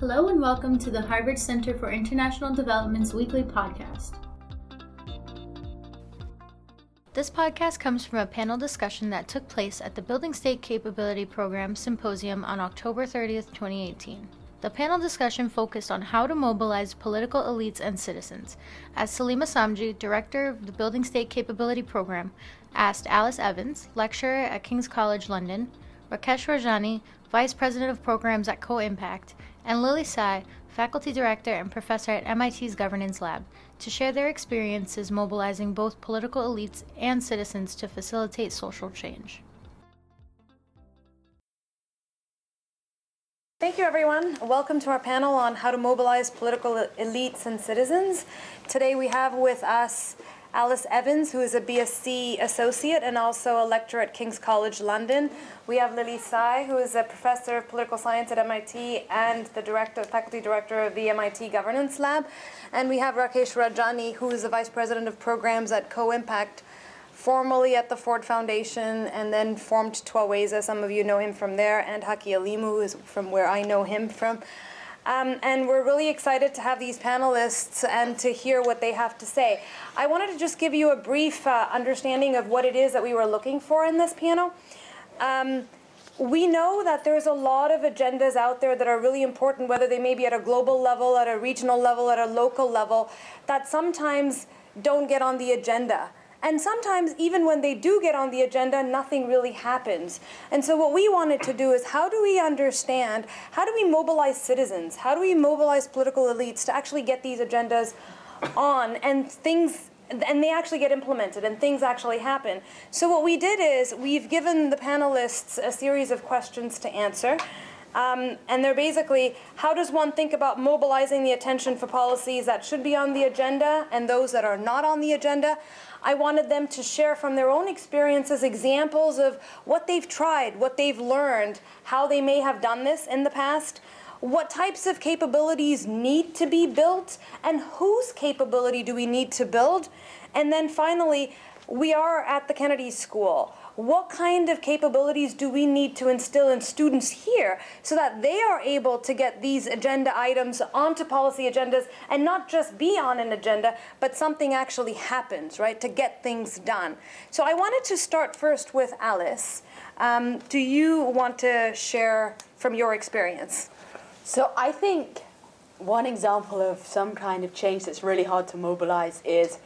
Hello and welcome to the Harvard Center for International Development's weekly podcast. This podcast comes from a panel discussion that took place at the Building State Capability Program Symposium on October 30th, 2018. The panel discussion focused on how to mobilize political elites and citizens, as Salimah Samji, director of the Building State Capability Program, asked Alice Evans, lecturer at King's College London, Rakesh Rajani, vice president of programs at Co-Impact, and Lily Tsai, faculty director and professor at MIT's Governance Lab, to share their experiences mobilizing both political elites and citizens to facilitate social change. Thank you, everyone. Welcome to our panel on how to mobilize political elites and citizens. Today we have with us Alice Evans, who is a BSC associate and also a lecturer at King's College London. We have Lily Tsai, who is a professor of political science at MIT and the director, faculty director of the MIT Governance Lab. And we have Rakesh Rajani, who is the vice president of programs at Co-Impact, formerly at the Ford Foundation and then formed Twaweza. Some of you know him from there, and HakiElimu, is from where I know him from. Um, and we're really excited to have these panelists and to hear what they have to say. I wanted to just give you a brief uh, understanding of what it is that we were looking for in this panel. Um, we know that there's a lot of agendas out there that are really important, whether they may be at a global level, at a regional level, at a local level, that sometimes don't get on the agenda. And sometimes, even when they do get on the agenda, nothing really happens. And so, what we wanted to do is how do we understand, how do we mobilize citizens, how do we mobilize political elites to actually get these agendas on and things and they actually get implemented and things actually happen. So what we did is we've given the panelists a series of questions to answer. Um, and they're basically how does one think about mobilizing the attention for policies that should be on the agenda and those that are not on the agenda? I wanted them to share from their own experiences examples of what they've tried, what they've learned, how they may have done this in the past, what types of capabilities need to be built, and whose capability do we need to build. And then finally, we are at the Kennedy School what kind of capabilities do we need to instill in students here so that they are able to get these agenda items onto policy agendas and not just be on an agenda, but something actually happens, right, to get things done. So I wanted to start first with Alice. Um, do you want to share from your experience? So I think one example of some kind of change that's really hard to mobilize is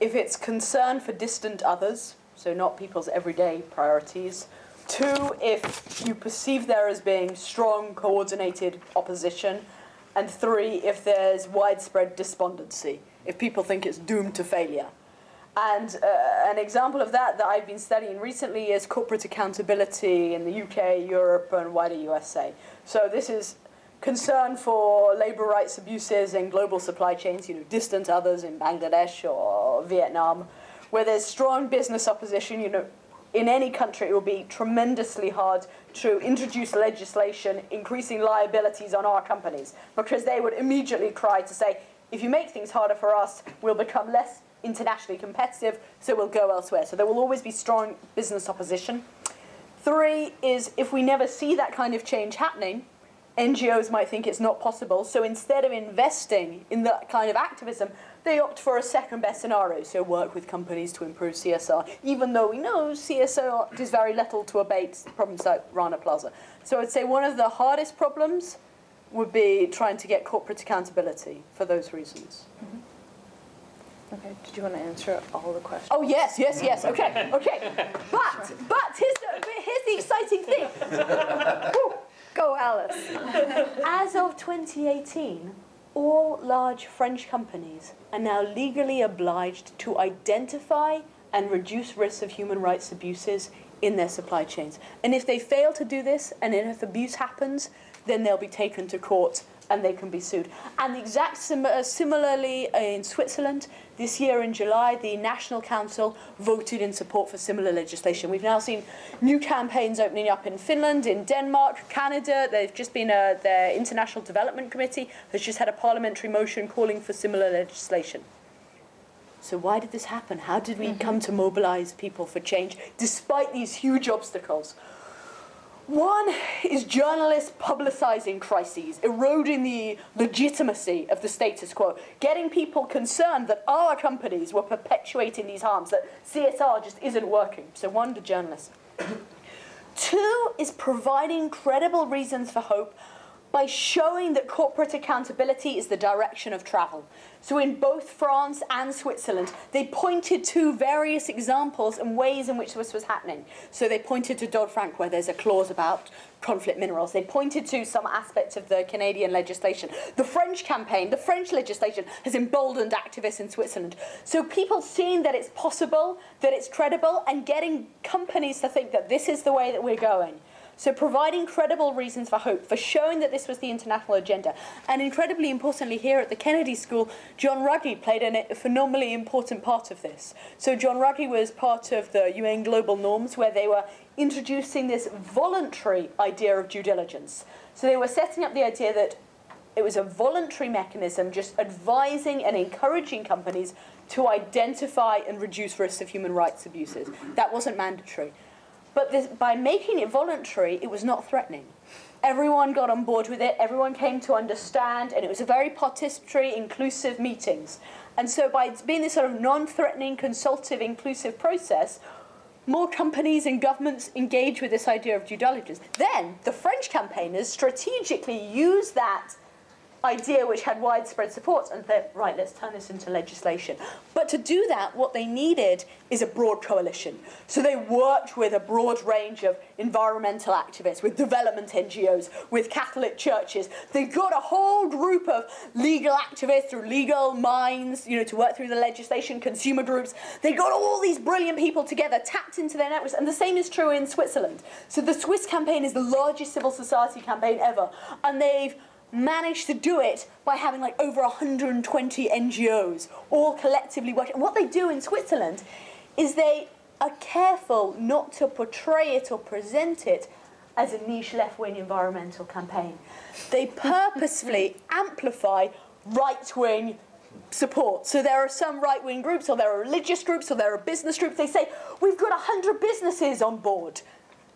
if it's concern for distant others, so not people's everyday priorities. Two, if you perceive there as being strong, coordinated opposition. And three, if there's widespread despondency, if people think it's doomed to failure. And uh, an example of that that I've been studying recently is corporate accountability in the UK, Europe, and wider USA. So this is concern for labor rights abuses in global supply chains, you know, distant others in Bangladesh or Vietnam, where there's strong business opposition, you know, in any country it will be tremendously hard to introduce legislation increasing liabilities on our companies because they would immediately try to say, if you make things harder for us, we'll become less internationally competitive, so we'll go elsewhere. So there will always be strong business opposition. Three is if we never see that kind of change happening, NGOs might think it's not possible. So instead of investing in that kind of activism, they opt for a second best scenario, so work with companies to improve CSR, even though we know CSR does very little to abate problems like Rana Plaza. So I'd say one of the hardest problems would be trying to get corporate accountability for those reasons. Mm-hmm. Okay, did you want to answer all the questions? Oh yes, yes, yes. Okay, okay. But but here's the here's the exciting thing. Go, Alice. As of 2018, all large French companies are now legally obliged to identify and reduce risks of human rights abuses in their supply chains. And if they fail to do this, and if abuse happens, then they'll be taken to court and they can be sued. And exact sim- uh, similarly in Switzerland, this year in July, the National Council voted in support for similar legislation. We've now seen new campaigns opening up in Finland, in Denmark, Canada. They've just been a, their International Development Committee has just had a parliamentary motion calling for similar legislation. So why did this happen? How did we mm-hmm. come to mobilize people for change despite these huge obstacles? One is journalists publicizing crises, eroding the legitimacy of the status quo, getting people concerned that our companies were perpetuating these harms, that CSR just isn't working. So, one, the journalists. Two is providing credible reasons for hope by showing that corporate accountability is the direction of travel. So, in both France and Switzerland, they pointed to various examples and ways in which this was happening. So, they pointed to Dodd Frank, where there's a clause about conflict minerals. They pointed to some aspects of the Canadian legislation. The French campaign, the French legislation, has emboldened activists in Switzerland. So, people seeing that it's possible, that it's credible, and getting companies to think that this is the way that we're going. So providing credible reasons for hope, for showing that this was the international agenda. And incredibly importantly, here at the Kennedy School, John Ruggie played a phenomenally important part of this. So John Ruggie was part of the UN Global Norms, where they were introducing this voluntary idea of due diligence. So they were setting up the idea that it was a voluntary mechanism just advising and encouraging companies to identify and reduce risks of human rights abuses. That wasn't mandatory. But this, by making it voluntary, it was not threatening. Everyone got on board with it, everyone came to understand, and it was a very participatory, inclusive meetings. And so, by being this sort of non threatening, consultative, inclusive process, more companies and governments engage with this idea of due diligence. Then, the French campaigners strategically use that idea which had widespread support and thought, right, let's turn this into legislation. But to do that, what they needed is a broad coalition. So they worked with a broad range of environmental activists, with development NGOs, with Catholic churches. They got a whole group of legal activists through legal minds, you know, to work through the legislation, consumer groups. They got all these brilliant people together, tapped into their networks, and the same is true in Switzerland. So the Swiss campaign is the largest civil society campaign ever, and they've managed to do it by having like over 120 NGOs all collectively working. What they do in Switzerland is they are careful not to portray it or present it as a niche left wing environmental campaign. They purposefully amplify right wing support. So there are some right wing groups, or there are religious groups, or there are business groups. They say, We've got 100 businesses on board.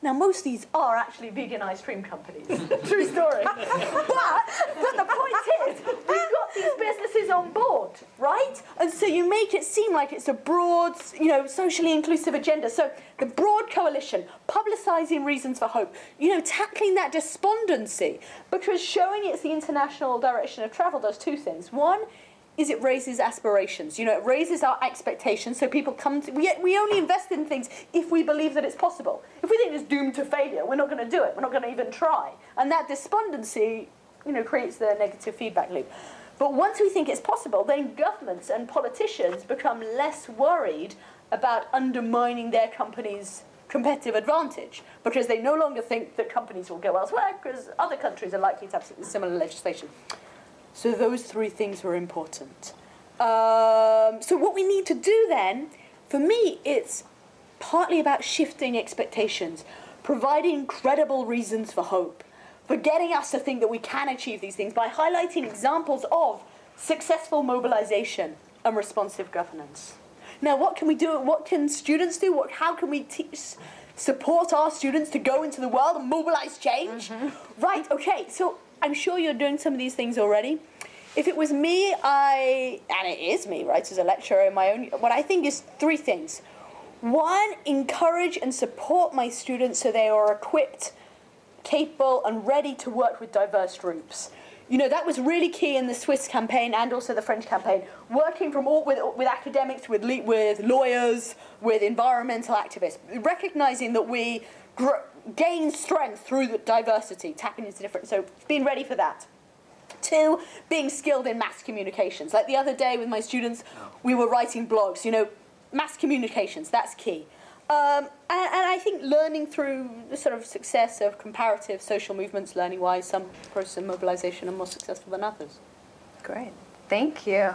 Now, most of these are actually vegan ice cream companies. True story. but, but the point is, we've got these businesses on board, right? And so you make it seem like it's a broad, you know, socially inclusive agenda. So the broad coalition, publicising reasons for hope, you know, tackling that despondency, because showing it's the international direction of travel does two things. One, is it raises aspirations. You know, it raises our expectations so people come to. We, we only invest in things if we believe that it's possible. If we think it's doomed to failure, we're not going to do it. We're not going to even try. And that despondency, you know, creates the negative feedback loop. But once we think it's possible, then governments and politicians become less worried about undermining their company's competitive advantage because they no longer think that companies will go elsewhere because other countries are likely to have similar legislation. So those three things were important. Um, so what we need to do then, for me, it's partly about shifting expectations, providing credible reasons for hope, for getting us to think that we can achieve these things by highlighting examples of successful mobilization and responsive governance. Now, what can we do? What can students do? What, how can we teach, support our students to go into the world and mobilize change? Mm-hmm. Right, okay, so I'm sure you're doing some of these things already. If it was me, I, and it is me, right, as a lecturer in my own, what I think is three things. One, encourage and support my students so they are equipped, capable, and ready to work with diverse groups. You know, that was really key in the Swiss campaign and also the French campaign. Working from all, with, with academics, with, with lawyers, with environmental activists, recognizing that we gain strength through the diversity, tapping into different. So being ready for that. Two, being skilled in mass communications. Like the other day with my students, we were writing blogs. You know, mass communications, that's key. Um, and, and, I think learning through the sort of success of comparative social movements, learning why some process of mobilization are more successful than others. Great. Thank you.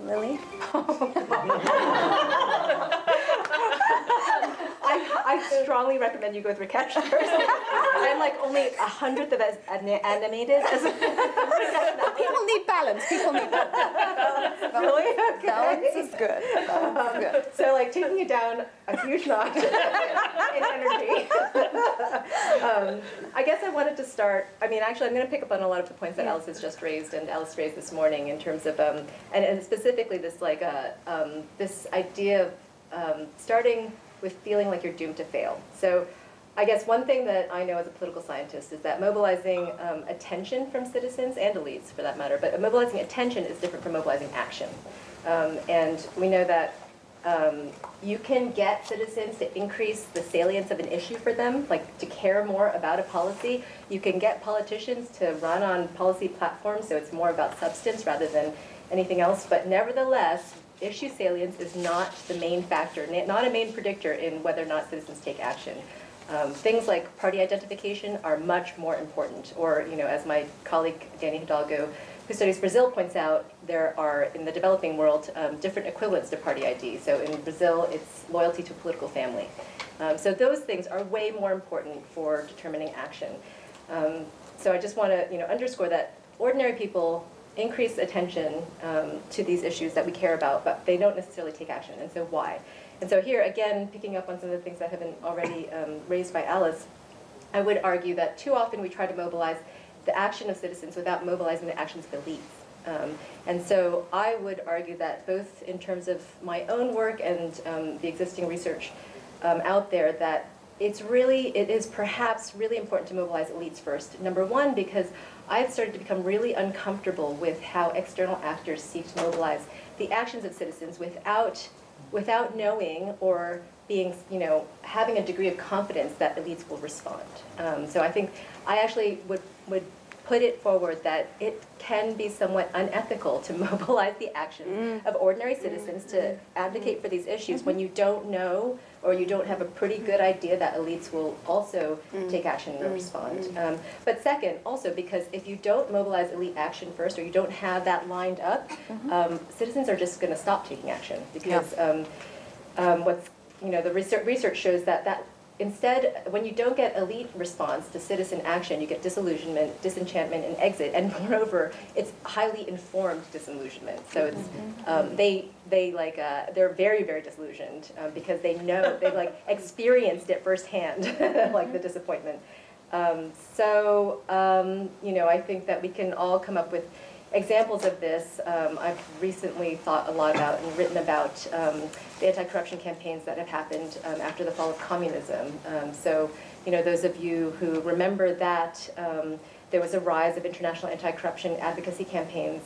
Lily? I, strongly recommend you go with Rakesh first. I'm like only a hundredth of as animated as People need balance. People need balance. really okay. Balance is good. Balance is good. So like taking it down a huge notch in energy. um, I guess I wanted to start. I mean, actually, I'm going to pick up on a lot of the points that Alice has just raised and Alice raised this morning in terms of, um, and, and specifically this like uh, um, this idea of um, starting with feeling like you're doomed to fail. So. I guess one thing that I know as a political scientist is that mobilizing um, attention from citizens and elites, for that matter, but mobilizing attention is different from mobilizing action. Um, and we know that um, you can get citizens to increase the salience of an issue for them, like to care more about a policy. You can get politicians to run on policy platforms, so it's more about substance rather than anything else. But nevertheless, issue salience is not the main factor, not a main predictor in whether or not citizens take action. Um, things like party identification are much more important, or you know, as my colleague Danny Hidalgo who studies Brazil points out there are, in the developing world, um, different equivalents to party ID. So in Brazil, it's loyalty to a political family. Um, so those things are way more important for determining action. Um, so I just want to you know, underscore that ordinary people increase attention um, to these issues that we care about, but they don't necessarily take action. And so why? And so here, again, picking up on some of the things that have been already um, raised by Alice, I would argue that too often we try to mobilize the action of citizens without mobilizing the actions of elites. Um, and so I would argue that both in terms of my own work and um, the existing research um, out there, that it's really, it is perhaps really important to mobilize elites first. Number one, because I've started to become really uncomfortable with how external actors seek to mobilize the actions of citizens without, without knowing or being, you know, having a degree of confidence that elites will respond. Um, so I think I actually would would put it forward that it can be somewhat unethical to mobilize the actions mm. of ordinary citizens to mm. advocate for these issues mm-hmm. when you don't know or you don't have a pretty good idea that elites will also mm. take action and mm. respond. Mm. Um, but second, also because if you don't mobilize elite action first or you don't have that lined up, mm-hmm. um, citizens are just going to stop taking action because yeah. um, um what's you know the research, research shows that that Instead, when you don't get elite response to citizen action, you get disillusionment, disenchantment, and exit. And moreover, it's highly informed disillusionment. So it's mm-hmm. um, they they like uh, they're very very disillusioned um, because they know they've like experienced it firsthand, like the disappointment. Um, so um, you know, I think that we can all come up with examples of this, um, I've recently thought a lot about and written about um, the anti-corruption campaigns that have happened um, after the fall of communism. Um, so, you know, those of you who remember that, um, there was a rise of international anti-corruption advocacy campaigns.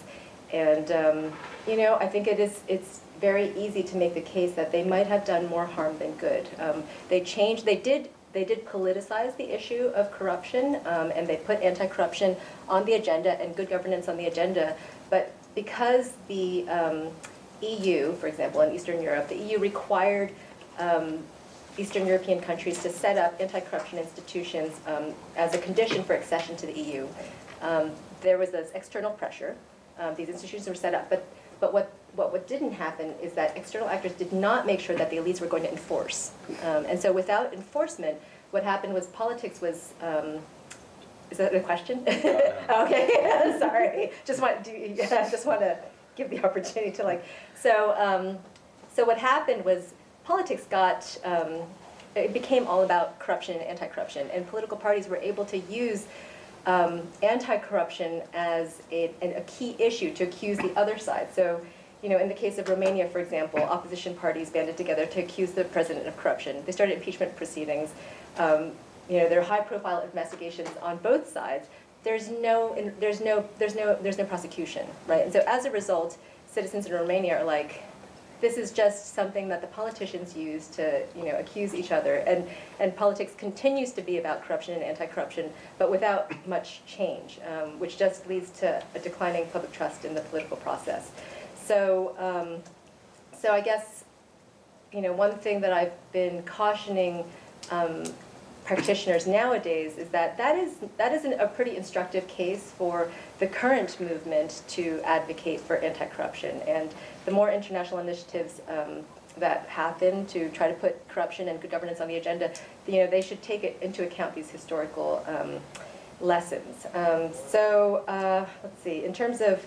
And, um, you know, I think it is, it's very easy to make the case that they might have done more harm than good. they changed, they did they did politicize the issue of corruption, um, and they put anti-corruption on the agenda and good governance on the agenda. But because the um, EU, for example, in Eastern Europe, the EU required um, Eastern European countries to set up anti-corruption institutions um, as a condition for accession to the EU. Um, there was this external pressure. Um, these institutions were set up, but but what, what, what didn't happen is that external actors did not make sure that the elites were going to enforce. Um, and so without enforcement, what happened was politics was, um, is that a question? okay, sorry. Just want, do, yeah, just want to give the opportunity to like, so, um, so what happened was politics got, um, it became all about corruption and anti-corruption, and political parties were able to use um, anti-corruption as a, a, key issue to accuse the other side. So, you know, in the case of Romania, for example, opposition parties banded together to accuse the president of corruption. They started impeachment proceedings. Um, you know, there are high-profile investigations on both sides. There's no, there's no, there's no, there's no prosecution, right? And so as a result, citizens in Romania are like, this is just something that the politicians use to you know, accuse each other. And, and politics continues to be about corruption and anti-corruption, but without much change, um, which just leads to a declining public trust in the political process. So, um, so I guess you know, one thing that I've been cautioning um, practitioners nowadays is that that is, that is an, a pretty instructive case for the current movement to advocate for anti-corruption. And the more international initiatives um, that happen to try to put corruption and good governance on the agenda, you know, they should take it into account these historical um, lessons. Um, so uh, let's see, in terms of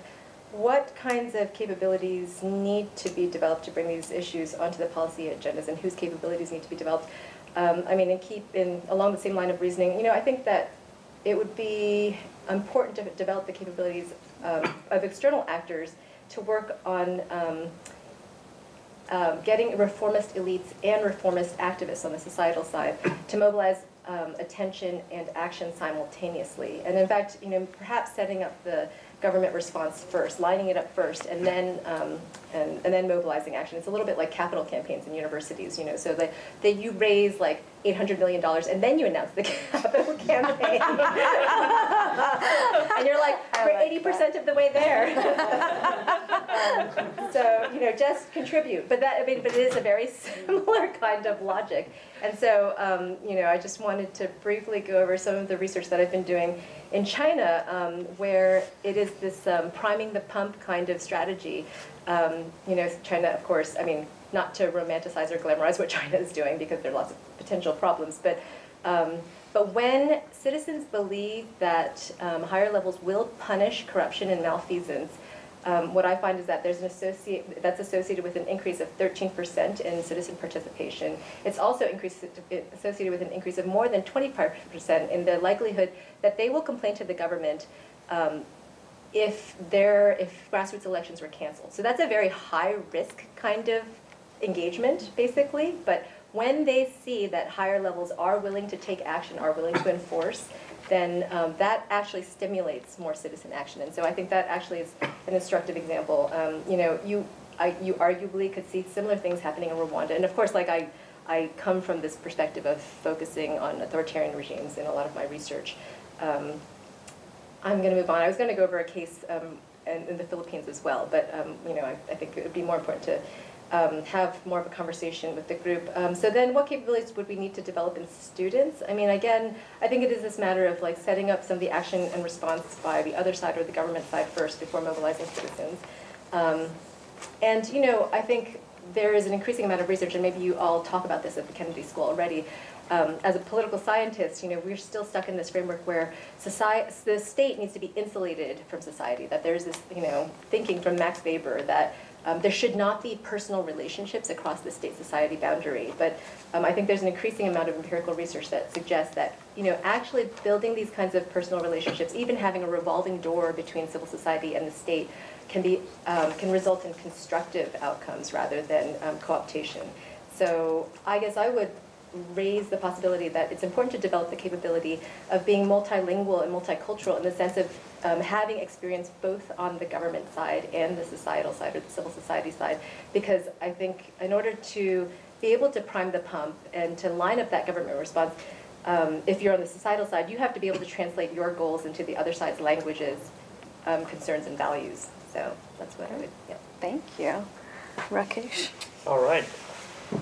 what kinds of capabilities need to be developed to bring these issues onto the policy agendas and whose capabilities need to be developed, um, I mean, and keep in along the same line of reasoning, you know, I think that it would be important to develop the capabilities um, of external actors to work on um, um, getting reformist elites and reformist activists on the societal side to mobilize um, attention and action simultaneously. And in fact, you know, perhaps setting up the government response first, lining it up first, and then um, and, and then mobilizing action. It's a little bit like capital campaigns in universities, you know. So that that you raise like eight hundred million dollars, and then you announce the capital campaign, and you're like we're eighty percent of the way there. um, so you know, just contribute. But that I mean, but it is a very similar kind of logic. And so um, you know, I just wanted to briefly go over some of the research that I've been doing in China, um, where it is this um, priming the pump kind of strategy. Um, you know, China, of course, I mean, not to romanticize or glamorize what China is doing because there are lots of potential problems, but um, but when citizens believe that um, higher levels will punish corruption and malfeasance, um, what I find is that there's an associate that's associated with an increase of 13% in citizen participation. It's also increased, associated with an increase of more than 25% in the likelihood that they will complain to the government um, if their if grassroots elections were canceled. So that's a very high risk kind of engagement, basically. But when they see that higher levels are willing to take action, are willing to enforce, then um, that actually stimulates more citizen action. And so I think that actually is an instructive example. Um, you know, you, I, you arguably could see similar things happening in Rwanda. And of course, like I, I come from this perspective of focusing on authoritarian regimes in a lot of my research. Um, I'm going to move on. I was going to go over a case um, in, in, the Philippines as well, but um, you know, I, I think it would be more important to um, have more of a conversation with the group. Um, so then what capabilities would we need to develop in students? I mean, again, I think it is this matter of like setting up some of the action and response by the other side or the government side first before mobilizing citizens. Um, and, you know, I think there is an increasing amount of research, and maybe you all talk about this at the Kennedy School already. Um, as a political scientist, you know, we're still stuck in this framework where society, the state needs to be insulated from society. That there's this, you know, thinking from Max Weber that um, there should not be personal relationships across the state-society boundary, but um, I think there's an increasing amount of empirical research that suggests that you know actually building these kinds of personal relationships, even having a revolving door between civil society and the state, can be um, can result in constructive outcomes rather than um, co-optation. So I guess I would raise the possibility that it's important to develop the capability of being multilingual and multicultural in the sense of um, having experience both on the government side and the societal side or the civil society side. Because I think in order to be able to prime the pump and to line up that government response, um, if you're on the societal side, you have to be able to translate your goals into the other side's languages, um, concerns, and values. So that's what I would, yeah. Thank you. Rakesh? All right.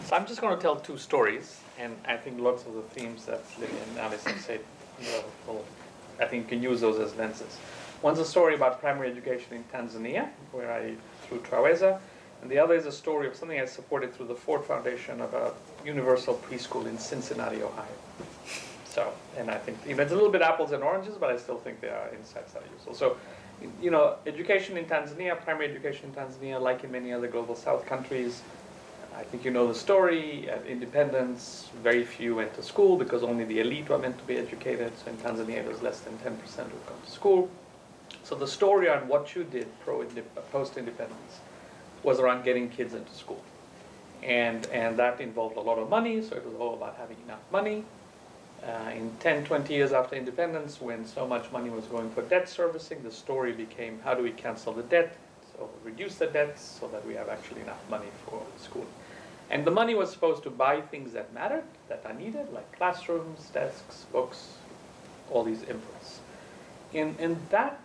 So I'm just going to tell two stories and I think lots of the themes that Lily and Alice have said, you know, well, I think you can use those as lenses. One's a story about primary education in Tanzania, where I through Twaweza, and the other is a story of something I supported through the Ford Foundation about universal preschool in Cincinnati, Ohio. So, and I think you know, it's a little bit apples and oranges, but I still think there are insights that are useful. So, you know, education in Tanzania, primary education in Tanzania, like in many other global South countries, I think you know the story. At independence, very few went to school because only the elite were meant to be educated. So in Tanzania, it was less than 10% who come to school. So the story on what you did post independence was around getting kids into school. And, and that involved a lot of money, so it was all about having enough money. Uh, in 10, 20 years after independence, when so much money was going for debt servicing, the story became how do we cancel the debt, so reduce the debts so that we have actually enough money for school. And the money was supposed to buy things that mattered, that are needed, like classrooms, desks, books, all these inputs. And, and that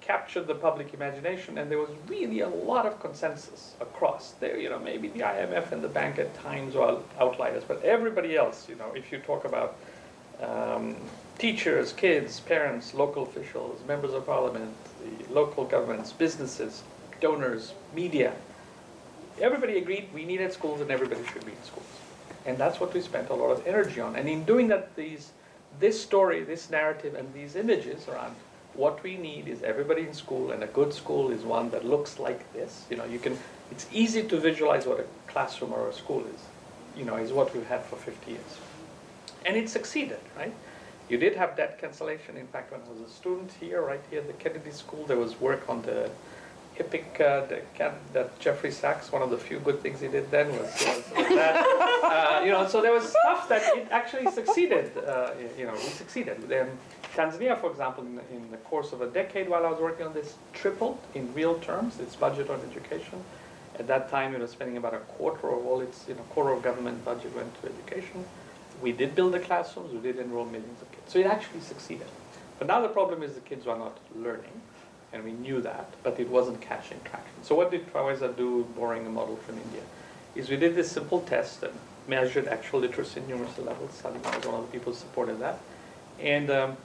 captured the public imagination, and there was really a lot of consensus across. There, you know, maybe the IMF and the bank at times were outliers, but everybody else, you know, if you talk about um, teachers, kids, parents, local officials, members of parliament, the local governments, businesses, donors, media, everybody agreed we needed schools and everybody should be in schools. And that's what we spent a lot of energy on. And in doing that, these, this story, this narrative, and these images around what we need is everybody in school, and a good school is one that looks like this. You know, you can. It's easy to visualize what a classroom or a school is. You know, is what we've had for 50 years, and it succeeded, right? You did have debt cancellation. In fact, when I was a student here, right here at the Kennedy School, there was work on the HIPC uh, that, that Jeffrey Sachs, one of the few good things he did then was, was, was that. Uh, you know, so there was stuff that it actually succeeded. Uh, you know, we succeeded. Then Tanzania, for example, in, in the course of a decade while I was working on this, tripled in real terms its budget on education. At that time, it was spending about a quarter of all its, you know, quarter of government budget went to education. We did build the classrooms, we did enroll millions of kids. So it actually succeeded. But now the problem is the kids are not learning, and we knew that, but it wasn't catching traction. So what did Twaweza do, borrowing a model from India? Is we did this simple test that measured actual literacy and numeracy levels. Salimah was one of the people who supported that. And um,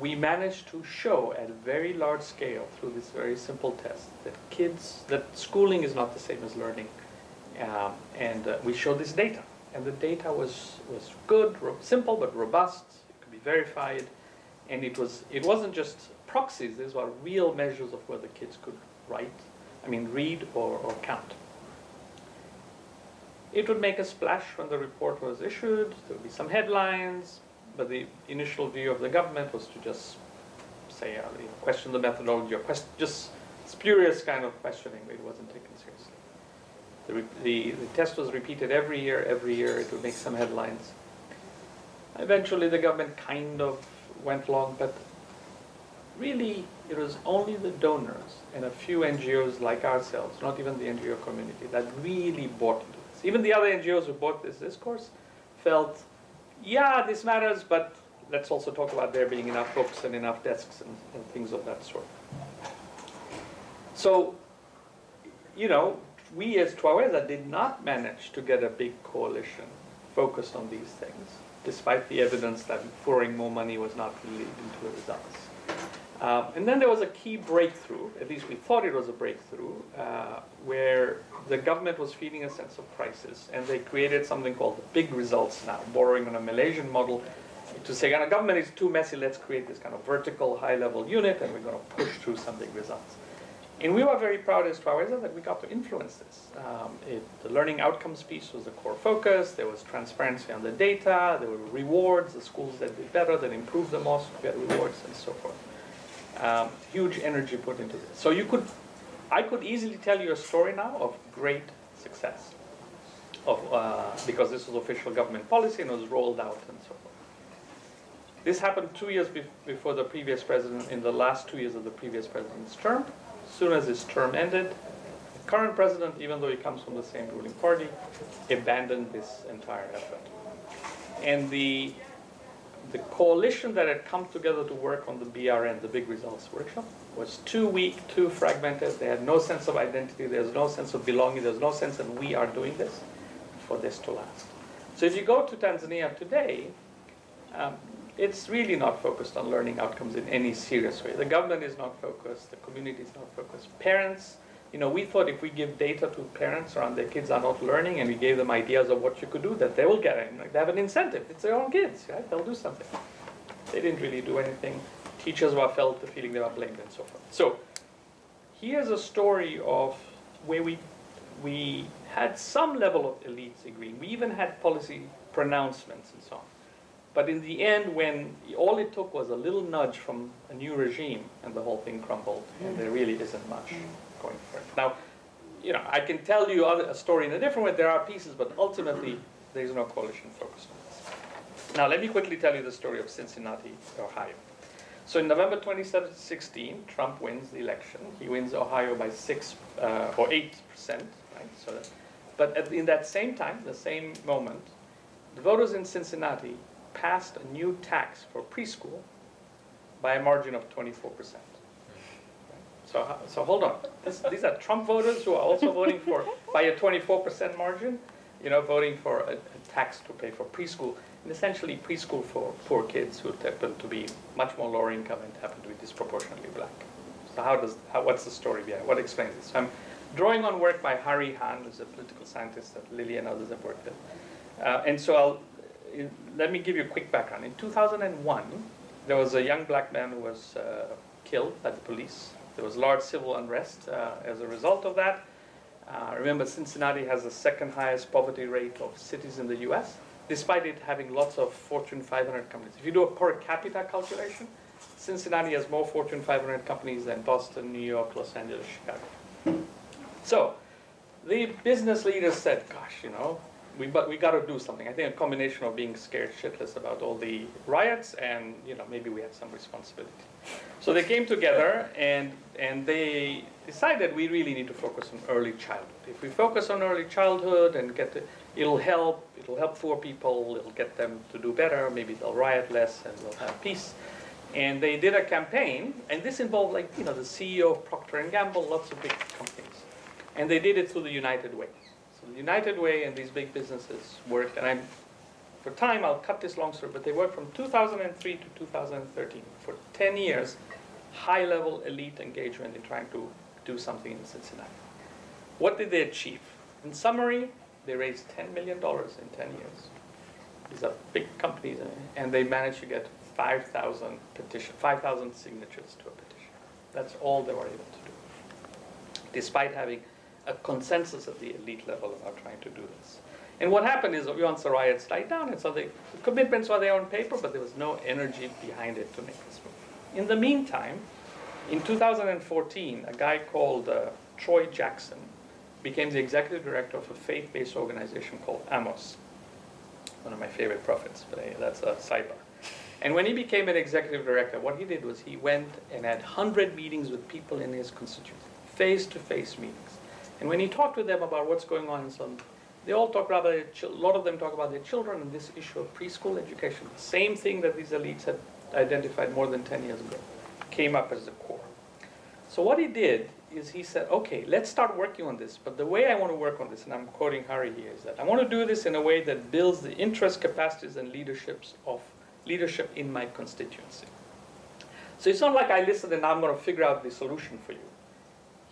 we managed to show at a very large scale through this very simple test that kids, that schooling is not the same as learning. Um, and uh, we showed this data. And the data was, was good, simple but robust, it could be verified. And it, was, it wasn't just proxies, these were real measures of whether kids could write, I mean read or, or count. It would make a splash when the report was issued, there would be some headlines, but the initial view of the government was to just say, uh, you know, question the methodology or question, just spurious kind of questioning, it wasn't taken seriously. The, the, the test was repeated every year, every year, it would make some headlines. Eventually the government kind of went along, but really it was only the donors and a few NGOs like ourselves, not even the NGO community, that really bought into this. Even the other NGOs who bought this discourse felt yeah, this matters, but let's also talk about there being enough books and enough desks and, and things of that sort. So, you know, we as Twaweza did not manage to get a big coalition focused on these things, despite the evidence that pouring more money was not leading to results. Um, and then there was a key breakthrough, at least we thought it was a breakthrough, uh, where the government was feeling a sense of crisis, and they created something called the big results now, borrowing on a Malaysian model to say, the government is too messy, let's create this kind of vertical, high-level unit, and we're going to push through some big results. And we were very proud as Twaweza that we got to influence this. Um, it, the learning outcomes piece was the core focus. There was transparency on the data. There were rewards. The schools that did better, that improved the most, get rewards, and so forth. Um, huge energy put into this. So you could I could easily tell you a story now of great success, of, uh, because this was official government policy and it was rolled out and so forth. This happened two years be before the previous president, in the last two years of the previous president's term. As soon as his term ended, the current president, even though he comes from the same ruling party, abandoned this entire effort. And the the coalition that had come together to work on the BRN, the Big Results Workshop, was too weak, too fragmented. They had no sense of identity. There's no sense of belonging. There's no sense that we are doing this for this to last. So if you go to Tanzania today, um, it's really not focused on learning outcomes in any serious way. The government is not focused. The community is not focused. Parents, you know, we thought if we give data to parents around their kids are not learning and we gave them ideas of what you could do, that they will get it. Like they have an incentive. It's their own kids, right? They'll do something. They didn't really do anything. Teachers were felt the feeling they were blamed and so forth. So here's a story of where we we had some level of elites agreeing. We even had policy pronouncements and so on. But in the end, when all it took was a little nudge from a new regime, and the whole thing crumbled, and there really isn't much going for it. Now, you know, I can tell you other, a story in a different way. There are pieces, but ultimately, there is no coalition focused on this. Now, let me quickly tell you the story of Cincinnati, Ohio. So in November 2016, Trump wins the election. He wins Ohio by six uh, or eight percent, right? So, that, but at, in that same time, the same moment, the voters in Cincinnati passed a new tax for preschool by a margin of 24 percent. So, so hold on. This, these are Trump voters who are also voting for, by a 24% margin, you know, voting for a, a, tax to pay for preschool, and essentially preschool for poor kids who happen to be much more lower income and happen to be disproportionately black. So how does, how, what's the story behind, what explains this? So I'm drawing on work by Hahrie Han, who's a political scientist that Lily and others have worked with. Uh, and so I'll, uh, let me give you a quick background. In 2001, there was a young black man who was uh, killed by the police. There was large civil unrest uh, as a result of that. Uh, remember, Cincinnati has the second highest poverty rate of cities in the US, despite it having lots of Fortune 500 companies. If you do a per capita calculation, Cincinnati has more Fortune 500 companies than Boston, New York, Los Angeles, Chicago. So the business leaders said, gosh, you know, we, but we got to do something. I think a combination of being scared shitless about all the riots and, you know, maybe we had some responsibility. So they came together and, and they decided we really need to focus on early childhood. If we focus on early childhood and get the, it'll help, it'll help poor people, it'll get them to do better, maybe they'll riot less and we'll have peace. And they did a campaign, and this involved like, you know, the CEO of Procter & Gamble, lots of big companies. And they did it through the United Way. So the United Way and these big businesses worked, and I'm, for time, I'll cut this long story, but they worked from 2003 to 2013. For 10 years, high-level elite engagement in trying to do something in Cincinnati. What did they achieve? In summary, they raised $10 million in 10 years. These are big companies, and they managed to get 5,000 petition, 5,000 signatures to a petition. That's all they were able to do, despite having a consensus at the elite level about trying to do this. And what happened is once the riots died down, and so the commitments were there on paper, but there was no energy behind it to make this move. In the meantime, in 2014, a guy called uh, Troy Jackson became the executive director of a faith-based organization called Amos, one of my favorite prophets, but uh, that's a sidebar. And when he became an executive director, what he did was he went and had 100 meetings with people in his constituency, face-to-face meetings. And when he talked to them about what's going on in some, they all talk about, a lot of them talk about their children and this issue of preschool education. The same thing that these elites had identified more than 10 years ago came up as the core. So what he did is he said, okay, let's start working on this. But the way I want to work on this, and I'm quoting Hahrie here, is that I want to do this in a way that builds the interest, capacities, and leaderships of leadership in my constituency. So it's not like I listened and I'm going to figure out the solution for you.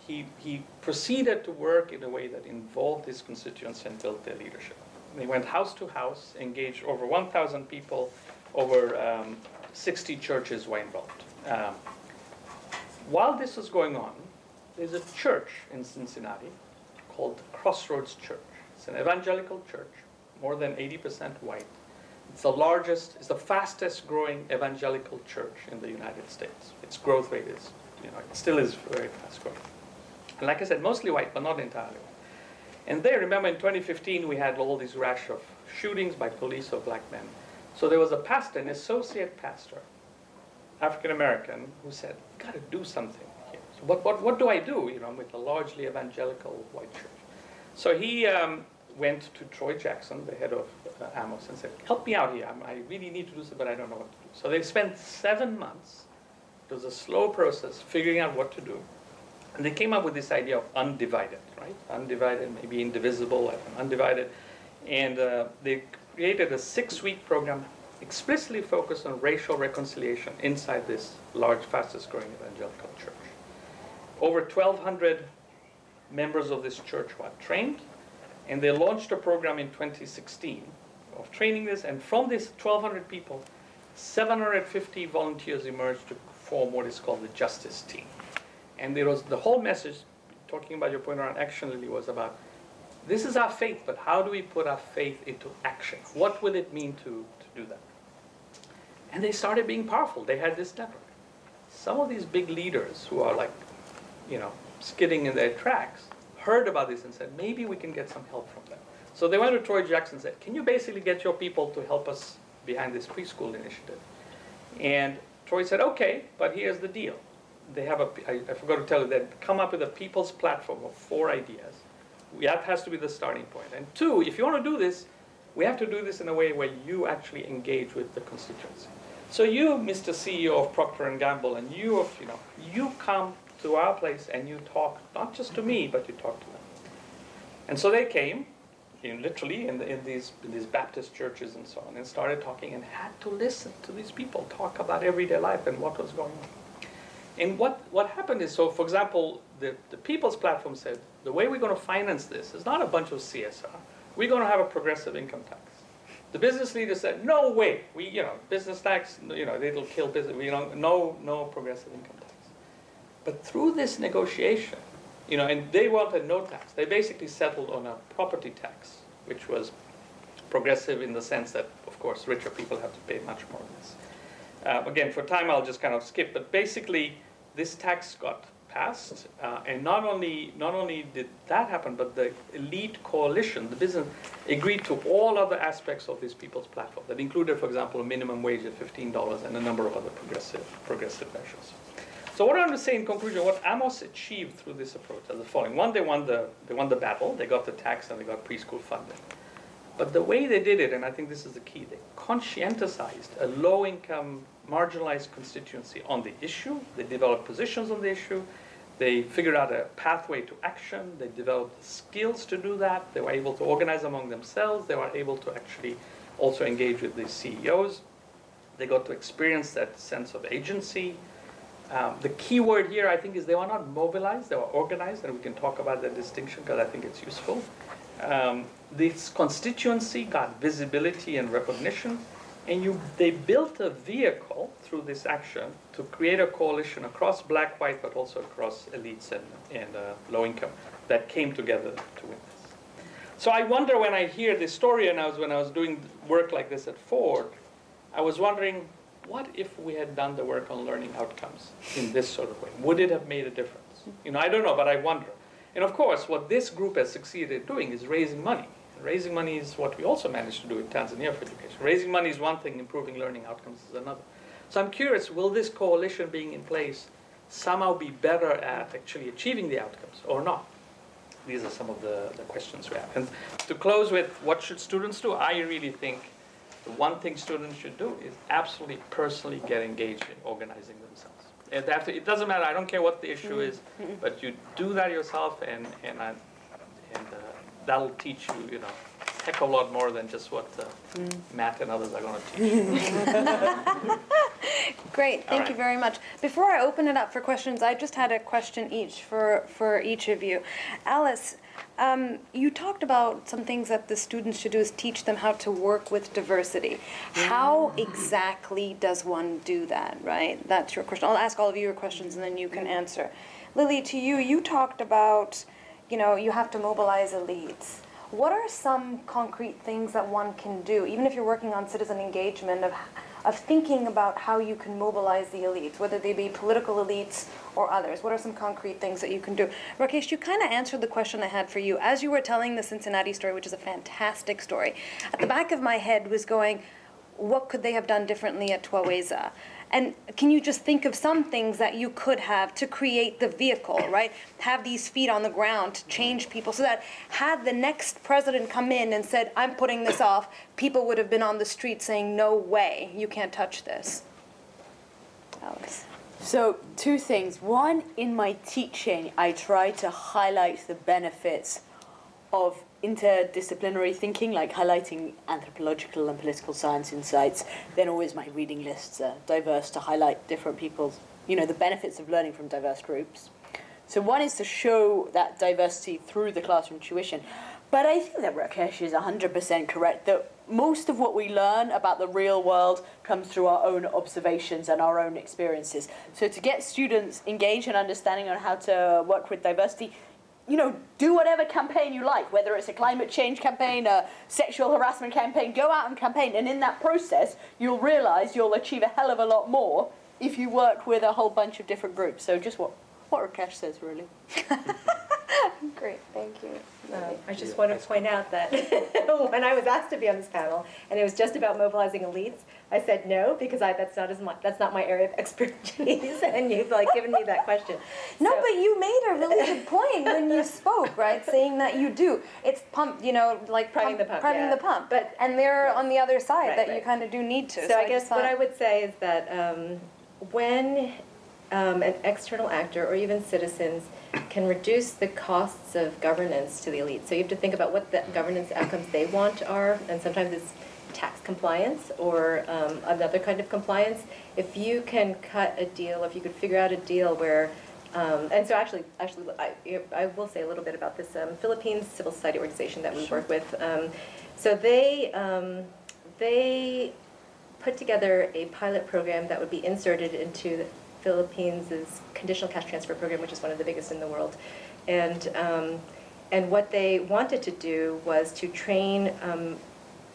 He, he proceeded to work in a way that involved his constituents and built their leadership. They went house to house, engaged over 1,000 people, over um, 60 churches were involved. Um, while this was going on, there's a church in Cincinnati called Crossroads Church. It's an evangelical church, more than 80% white. It's the largest, it's the fastest growing evangelical church in the United States. Its growth rate is, you know, it still is very fast growing. And like I said, mostly white, but not entirely white. And there, remember in 2015, we had all these rash of shootings by police of black men. So there was a pastor, an associate pastor, African American, who said, got to do something here. So what, what, what do I do, you know, I'm with a largely evangelical white church? So he um, went to Troy Jackson, the head of uh, Amos, and said, help me out here. I'm, i really need to do something, but I don't know what to do. So they spent seven months. It was a slow process, figuring out what to do. And they came up with this idea of undivided, right? Undivided, maybe indivisible, undivided. And uh, they created a six-week program explicitly focused on racial reconciliation inside this large, fastest growing evangelical church. Over 1,200 members of this church were trained, and they launched a program in 2016 of training this, and from this 1,200 people, 750 volunteers emerged to form what is called the Justice Team. And there was the whole message, talking about your point around action, Lily, was about this is our faith, but how do we put our faith into action? What will it mean to, to do that? And they started being powerful. They had this network. Some of these big leaders who are like, you know, skidding in their tracks heard about this and said, maybe we can get some help from them. So they went to Troy Jackson and said, can you basically get your people to help us behind this preschool initiative? And Troy said, okay, but here's the deal. They have a, I, I forgot to tell you, they come up with a people's platform of four ideas. That has to be the starting point. And two, if you want to do this, we have to do this in a way where you actually engage with the constituency. So you, Mr. CEO of Procter Gamble, and you of you know, you come to our place and you talk not just to me, but you talk to them. And so they came, know, literally in, the, in these in these Baptist churches and so on, and started talking and had to listen to these people talk about everyday life and what was going on. And what, what happened is, so for example, the, the People's Platform said, the way we're going to finance this is not a bunch of CSR. We're going to have a progressive income tax. The business leaders said, no way. We, you know, business tax, you know, it'll kill business. We don't, no, no progressive income tax. But through this negotiation, you know, and they wanted no tax. They basically settled on a property tax, which was progressive in the sense that, of course, richer people have to pay much more of this. Uh, again, for time, I'll just kind of skip. But basically, this tax got passed, uh, and not only not only did that happen, but the elite coalition, the business, agreed to all other aspects of this people's platform. That included, for example, a minimum wage of fifteen dollars and a number of other progressive progressive measures. So what I want to say in conclusion, what Amos achieved through this approach is the following: one, they won the they won the battle, they got the tax, and they got preschool funding. But the way they did it, and I think this is the key, they conscientized a low-income, marginalized constituency on the issue. They developed positions on the issue. They figured out a pathway to action. They developed the skills to do that. They were able to organize among themselves. They were able to actually also engage with the CEOs. They got to experience that sense of agency. Um, the key word here, I think, is they were not mobilized, they were organized, and we can talk about that distinction because I think it's useful. Um, this constituency got visibility and recognition, and you, they built a vehicle through this action to create a coalition across black, white, but also across elites and, and uh, low income that came together to win this. So I wonder when I hear this story, and I was when I was doing work like this at Ford, I was wondering, what if we had done the work on learning outcomes in this sort of way? Would it have made a difference? You know, I don't know, but I wonder. And of course, what this group has succeeded doing is raising money. Raising money is what we also managed to do in Tanzania for education. Raising money is one thing, improving learning outcomes is another. So I'm curious, will this coalition being in place somehow be better at actually achieving the outcomes or not? These are some of the, the questions we have. And to close with, what should students do? I really think the one thing students should do is absolutely personally get engaged in organizing themselves. It, to, it doesn't matter, I don't care what the issue is, but you do that yourself and, and, I, and uh, that'll teach you, you know, heck of a lot more than just what uh, mm. Matt and others are going to teach you. Great, thank right. you very much. Before I open it up for questions, I just had a question each for, for each of you. Alice, um, you talked about some things that the students should do is teach them how to work with diversity. How exactly does one do that, right? That's your question. I'll ask all of you your questions and then you can answer. Lily, to you, you talked about you know, you have to mobilize elites. What are some concrete things that one can do, even if you're working on citizen engagement, of, of thinking about how you can mobilize the elites, whether they be political elites or others? What are some concrete things that you can do? Rakesh, you kind of answered the question I had for you. As you were telling the Cincinnati story, which is a fantastic story, at the back of my head was going, what could they have done differently at Twaweza? And can you just think of some things that you could have to create the vehicle, right? Have these feet on the ground to change people so that had the next president come in and said, I'm putting this off, people would have been on the street saying, No way, you can't touch this. Alice. So, two things. One, in my teaching, I try to highlight the benefits of interdisciplinary thinking, like highlighting anthropological and political science insights, then always my reading lists are diverse to highlight different people's, you know, the benefits of learning from diverse groups. So one is to show that diversity through the classroom tuition. But I think that Rakesh is 100% correct that most of what we learn about the real world comes through our own observations and our own experiences. So to get students engaged and understanding on how to work with diversity, you know, do whatever campaign you like, whether it's a climate change campaign, a sexual harassment campaign, go out and campaign. And in that process, you'll realize you'll achieve a hell of a lot more if you work with a whole bunch of different groups. So just what, what Rakesh says, really. Great, thank you. Um, I just want to point out that when I was asked to be on this panel, and it was just about mobilizing elites, I said no because I, that's not as my, that's not my area of expertise, and you've like given me that question. No, so. but you made a really good point when you spoke, right? Saying that you do. It's pump, you know, like priming the pump, priming yeah. the pump. But and they're yeah. on the other side right, that right. you kind of do need to. So, so I, I, guess what I would say is that um, when um, an external actor or even citizens can reduce the costs of governance to the elite. So you have to think about what the governance outcomes they want are, and sometimes it's tax compliance or um, another kind of compliance, if you can cut a deal, if you could figure out a deal where, um, and so actually, actually, I, I will say a little bit about this um, Philippines civil society organization that we work with. Um, so they, um, they put together a pilot program that would be inserted into the Philippines' conditional cash transfer program, which is one of the biggest in the world. And, um, and what they wanted to do was to train um,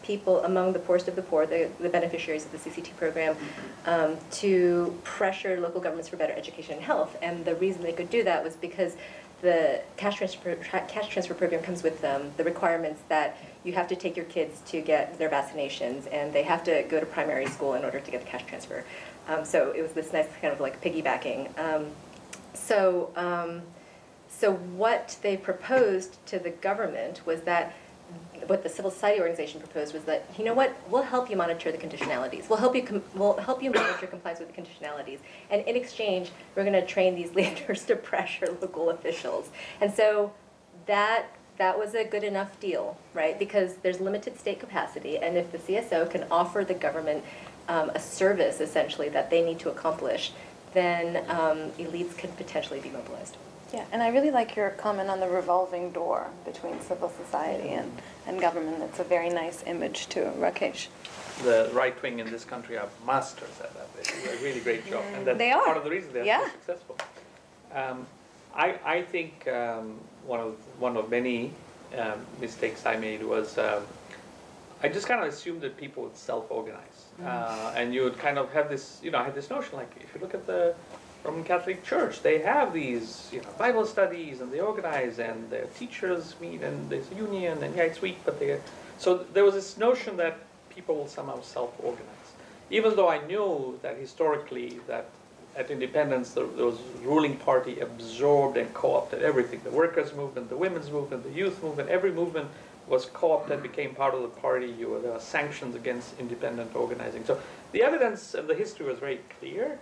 people among the poorest of the poor, the, the beneficiaries of the CCT program, um, to pressure local governments for better education and health. And the reason they could do that was because the cash transfer, cash transfer program comes with um, the requirements that you have to take your kids to get their vaccinations and they have to go to primary school in order to get the cash transfer. Um, so it was this nice kind of like piggybacking. Um, so, um, so what they proposed to the government was that what the civil society organization proposed was that you know what we'll help you monitor the conditionalities. We'll help you we'll help you monitor compliance with the conditionalities. And in exchange we're going to train these leaders to pressure local officials. And so that that was a good enough deal right? Because there's limited state capacity and if the cso can offer the government um, a service essentially that they need to accomplish then um, elites can potentially be mobilized yeah, and I really like your comment on the revolving door between civil society and, and government. It's a very nice image too, Rakesh. The right wing in this country are masters at that. They do a really great job, and that's They are. part of the reason they're Yeah. so successful. Um, I, I think um, one of one of many um, mistakes I made was um, I just kind of assumed that people would self-organize, uh, and you would kind of have this, you know, I had this notion like if you look at the Roman Catholic Church, they have these, you know, Bible studies and they organize and their teachers meet and there's a union and yeah, it's weak, but they. So there was this notion that people will somehow self-organize, even though I knew that historically that at independence the, those ruling party absorbed and co-opted everything: the workers' movement, the women's movement, the youth movement. Every movement was co-opted and became part of the party. You were, there were sanctions against independent organizing. So the evidence and the history was very clear.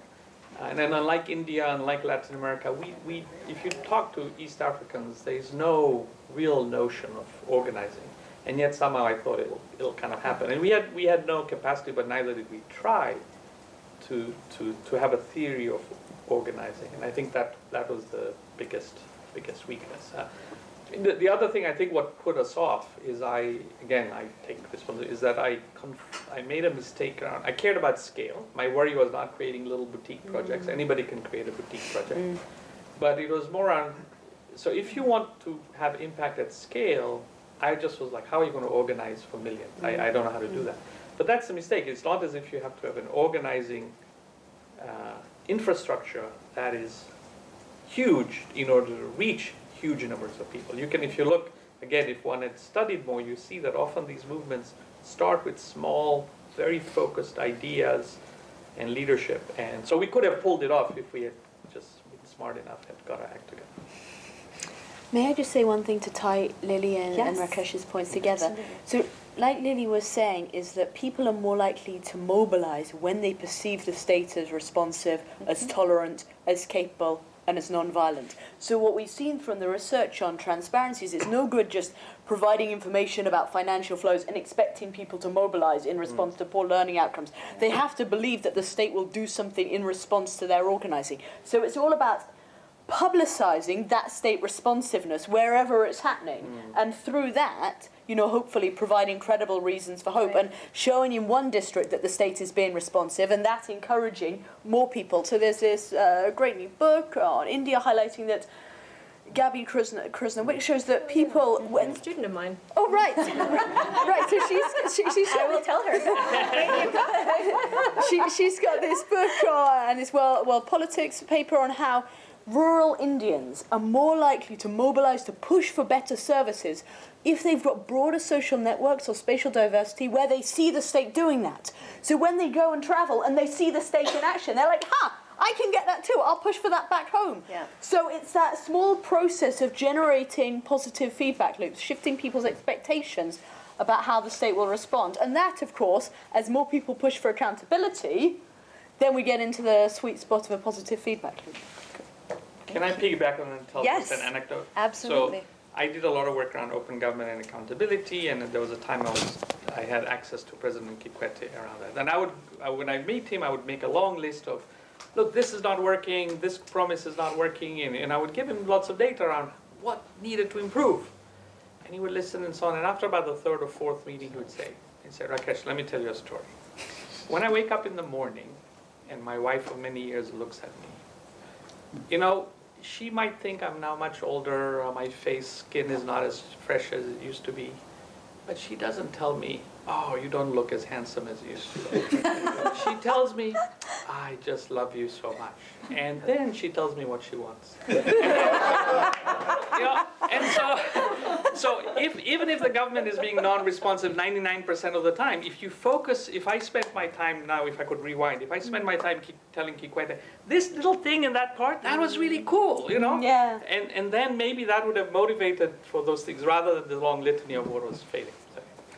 And then unlike India, unlike Latin America, we, we, if you talk to East Africans, there's no real notion of organizing. And yet somehow I thought it'll, it'll kind of happen. And we had, we had no capacity, but neither did we try to, to, to have a theory of organizing. And I think that, that was the biggest, biggest weakness. Uh, the, the other thing I think what put us off is I, again, I take responsibility, is that I, I made a mistake around, I cared about scale. My worry was not creating little boutique projects. Mm. Anybody can create a boutique project. Mm. But it was more on, so if you want to have impact at scale, I just was like, how are you going to organize for millions? I, I don't know how to do mm. that. But that's the mistake. It's not as if you have to have an organizing uh, infrastructure that is huge in order to reach huge numbers of people. You can, if you look, again, if one had studied more, you see that often these movements start with small, very focused ideas and leadership. And so we could have pulled it off if we had just been smart enough and got our act together. May I just say one thing to tie Lily and, and Rakesh's points together? So, like Lily was saying, is that people are more likely to mobilize when they perceive the state as responsive, mm-hmm. as tolerant, as capable, and it's non-violent. So what we've seen from the research on transparency is it's no good just providing information about financial flows and expecting people to mobilize in response to poor learning outcomes. They have to believe that the state will do something in response to their organizing. So it's all about publicizing that state responsiveness wherever it's happening mm. and through that you know hopefully providing credible reasons for hope and showing in one district that the state is being responsive and that encouraging more people. So there's this uh, great new book on india highlighting that Gabby which shows that people when a student of mine. Oh right. Right so she's she, she's I will tell her. She, she's got this book on, and this well, well politics paper on how rural Indians are more likely to mobilize to push for better services if they've got broader social networks or spatial diversity where they see the state doing that. So when they go and travel and they see the state in action, they're like, ha! I can get that too. I'll push for that back home. Yeah. So it's that small process of generating positive feedback loops, shifting people's expectations about how the state will respond. And that, of course, as more people push for accountability, then we get into the sweet spot of a positive feedback loop. Can I piggyback on and tell Yes. an anecdote? Absolutely. So I did a lot of work around open government and accountability, and there was a time I was I had access to President Kikwete around that. And I would, I, when I meet him, I would make a long list of, look, this is not working, this promise is not working, and, and I would give him lots of data around what needed to improve. And he would listen and so on. And after about the third or fourth meeting, he would say, he'd say, Rakesh, let me tell you a story. When I wake up in the morning, and my wife of many years looks at me, you know, she might think I'm now much older, or my face skin is not as fresh as it used to be. But she doesn't tell me, oh, you don't look as handsome as you used to. she tells me, I just love you so much. And then she tells me what she wants. you know, and so, so if, even if the government is being non-responsive 99% of the time, if you focus, if I spent my time now, if I could rewind, if I spend my time keep telling Kikwete, this little thing in that part, that was really cool, you know? Yeah. And, and then maybe that would have motivated for those things rather than the long litany of what was failing.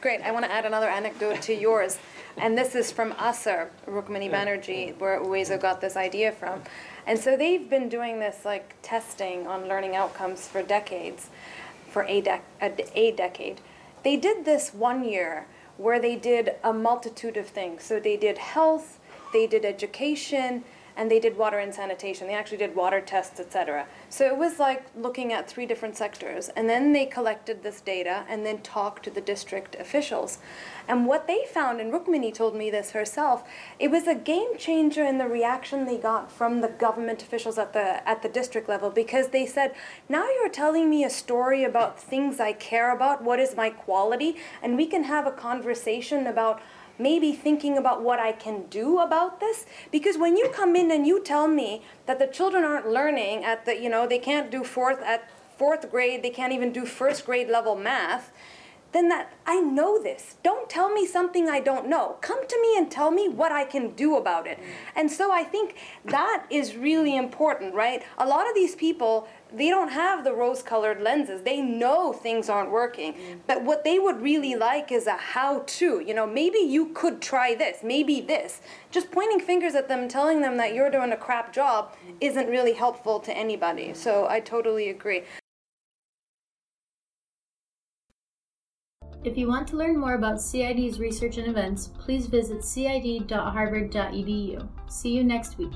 Great. I want to add another anecdote to yours. And this is from ASER, Rukmini Banerji, where Uwezo got this idea from. And so they've been doing this like testing on learning outcomes for decades, for a, dec- a, a decade. They did this one year where they did a multitude of things. So they did health, they did education, and they did water and sanitation. They actually did water tests, etc. So it was like looking at three different sectors. And then they collected this data and then talked to the district officials. And what they found, and Rukmini told me this herself, it was a game changer in the reaction they got from the government officials at the at the district level because they said, "Now you're telling me a story about things I care about, what is my quality, and we can have a conversation about maybe thinking about what I can do about this. Because when you come in and you tell me that the children aren't learning at the, you know, they can't do fourth at fourth grade, they can't even do first grade level math, then that I know this. Don't tell me something I don't know. Come to me and tell me what I can do about it. And so I think that is really important, right? A lot of these people they don't have the rose colored lenses. They know things aren't working. But what they would really like is a how to. You know, maybe you could try this, maybe this. Just pointing fingers at them, telling them that you're doing a crap job isn't really helpful to anybody. So I totally agree. If you want to learn more about CID's research and events, please visit cid.harvard.edu. See you next week.